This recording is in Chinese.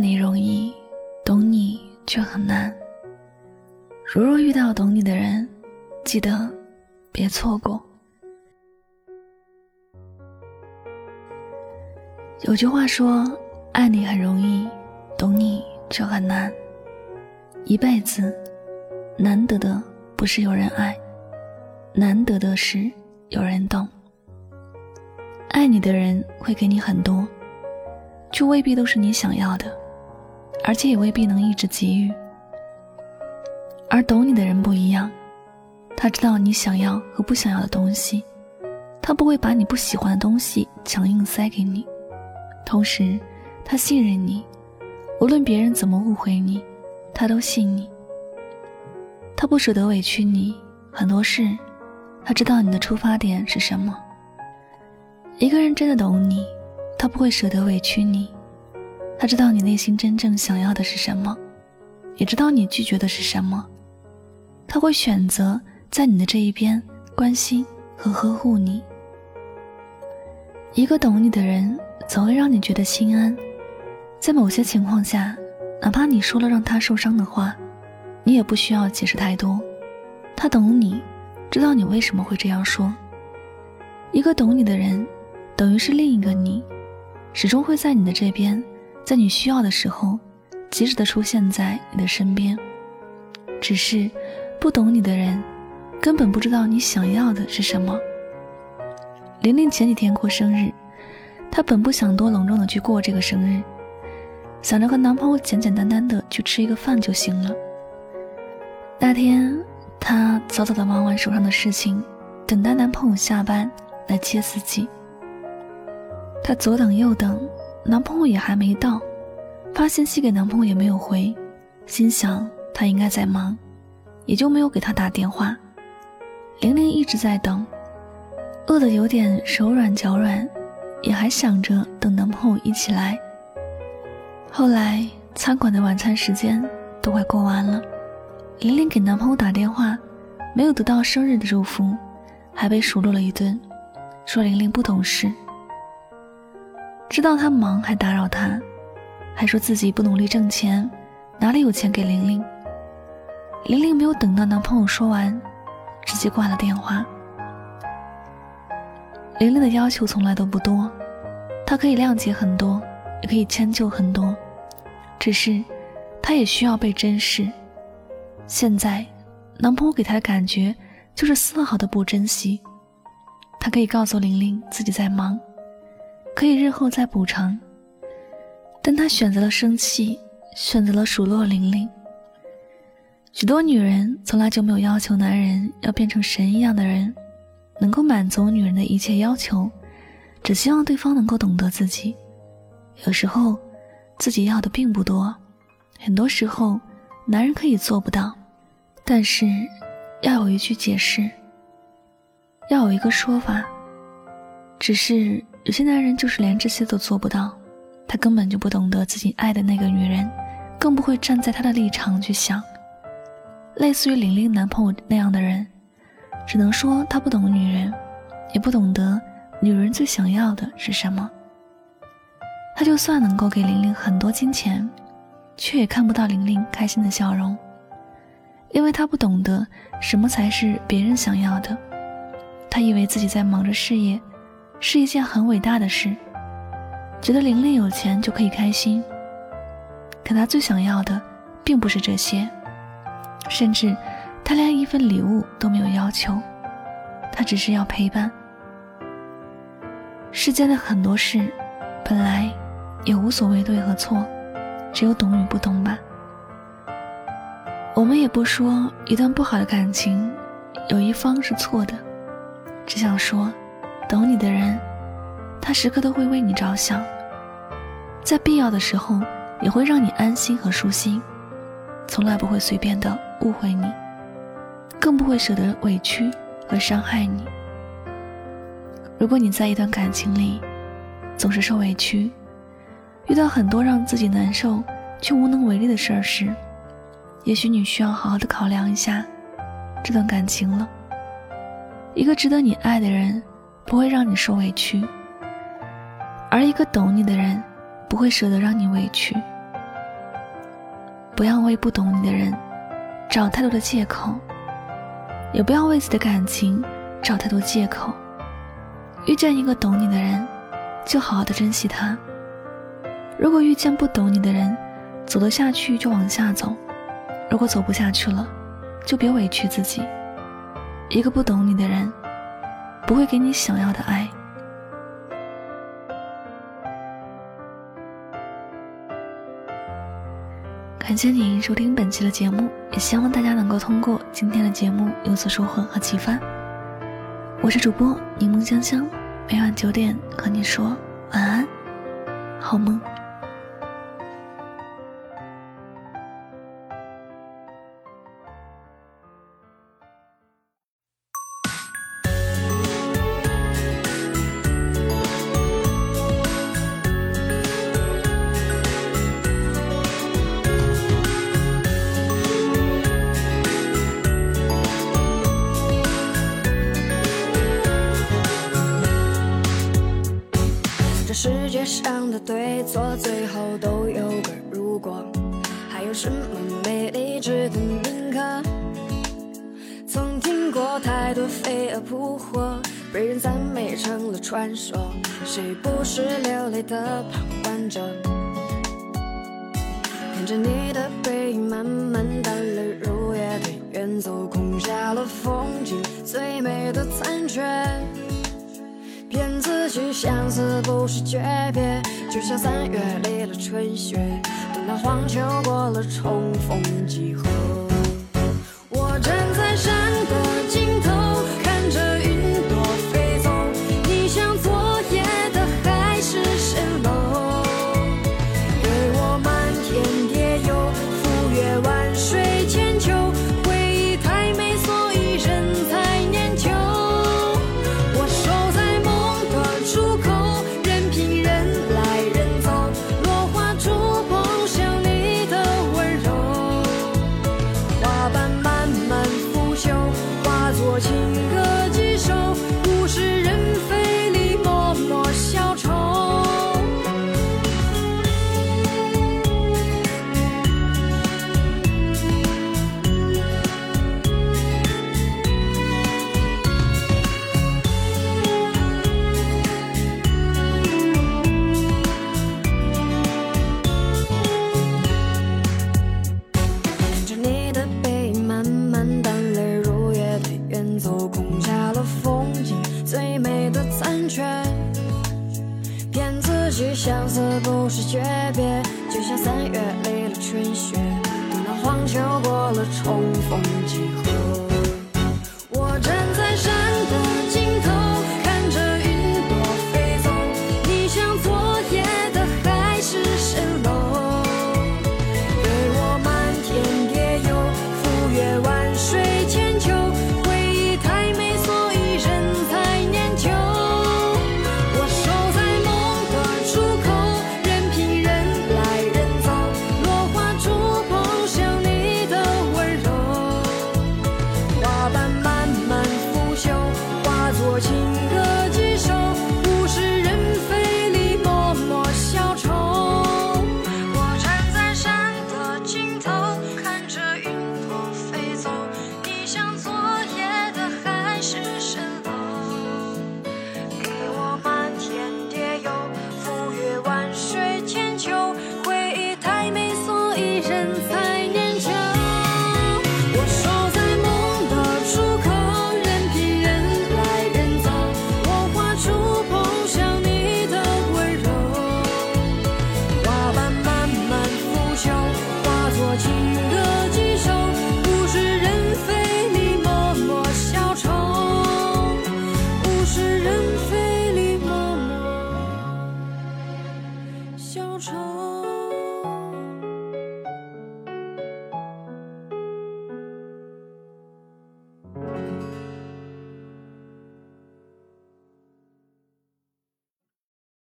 你容易，懂你却很难。如若遇到懂你的人，记得别错过。有句话说：“爱你很容易，懂你却很难。”一辈子难得的不是有人爱，难得的是有人懂。爱你的人会给你很多，却未必都是你想要的，而且也未必能一直给予。而懂你的人不一样，他知道你想要和不想要的东西，他不会把你不喜欢的东西强硬塞给你。同时，他信任你，无论别人怎么误会你，他都信你。他不舍得委屈你，很多事，他知道你的出发点是什么。一个人真的懂你，他不会舍得委屈你，他知道你内心真正想要的是什么，也知道你拒绝的是什么，他会选择在你的这一边关心和呵护你。一个懂你的人。总会让你觉得心安，在某些情况下，哪怕你说了让他受伤的话，你也不需要解释太多。他懂你，知道你为什么会这样说。一个懂你的人，等于是另一个你，始终会在你的这边，在你需要的时候，及时的出现在你的身边。只是，不懂你的人，根本不知道你想要的是什么。玲玲前几天过生日。她本不想多隆重的去过这个生日，想着和男朋友简简单单的去吃一个饭就行了。那天，她早早的忙完手上的事情，等待男朋友下班来接自己。她左等右等，男朋友也还没到，发信息给男朋友也没有回，心想他应该在忙，也就没有给他打电话。玲玲一直在等，饿得有点手软脚软。也还想着等男朋友一起来。后来餐馆的晚餐时间都快过完了，玲玲给男朋友打电话，没有得到生日的祝福，还被数落了一顿，说玲玲不懂事，知道他忙还打扰他，还说自己不努力挣钱，哪里有钱给玲玲。玲玲没有等到男朋友说完，直接挂了电话。玲玲的要求从来都不多，她可以谅解很多，也可以迁就很多，只是她也需要被珍视。现在，男朋友给她的感觉就是丝毫的不珍惜。她可以告诉玲玲自己在忙，可以日后再补偿，但她选择了生气，选择了数落玲玲。许多女人从来就没有要求男人要变成神一样的人。能够满足女人的一切要求，只希望对方能够懂得自己。有时候，自己要的并不多，很多时候，男人可以做不到，但是要有一句解释，要有一个说法。只是有些男人就是连这些都做不到，他根本就不懂得自己爱的那个女人，更不会站在他的立场去想。类似于玲玲男朋友那样的人。只能说他不懂女人，也不懂得女人最想要的是什么。他就算能够给玲玲很多金钱，却也看不到玲玲开心的笑容，因为他不懂得什么才是别人想要的。他以为自己在忙着事业，是一件很伟大的事，觉得玲玲有钱就可以开心。可他最想要的，并不是这些，甚至。他连一份礼物都没有要求，他只是要陪伴。世间的很多事，本来也无所谓对和错，只有懂与不懂吧。我们也不说一段不好的感情有一方是错的，只想说，懂你的人，他时刻都会为你着想，在必要的时候也会让你安心和舒心，从来不会随便的误会你。更不会舍得委屈和伤害你。如果你在一段感情里总是受委屈，遇到很多让自己难受却无能为力的事儿时，也许你需要好好的考量一下这段感情了。一个值得你爱的人不会让你受委屈，而一个懂你的人不会舍得让你委屈。不要为不懂你的人找太多的借口，也不要为自己的感情找太多借口。遇见一个懂你的人，就好好的珍惜他；如果遇见不懂你的人，走得下去就往下走；如果走不下去了，就别委屈自己。一个不懂你的人，不会给你想要的爱。感谢您收听本期的节目，也希望大家能够通过今天的节目有所收获和启发。我是主播柠檬香香，每晚九点和你说晚安，好梦。上的对错，最后都有个如果。还有什么美丽值得铭刻？曾听过太多飞蛾扑火，被人赞美成了传说。谁不是流泪的旁观者？看着你的背影慢慢淡，了如雨的远走，空下了风景最美的残缺。骗自己，相思不是诀别，就像三月里的春雪，等到黄秋过了，重逢几何？我站在留下了风景最美的残缺，骗自己相思不是诀别，就像三月里的春雪，等到黄秋过了，重逢几何？愁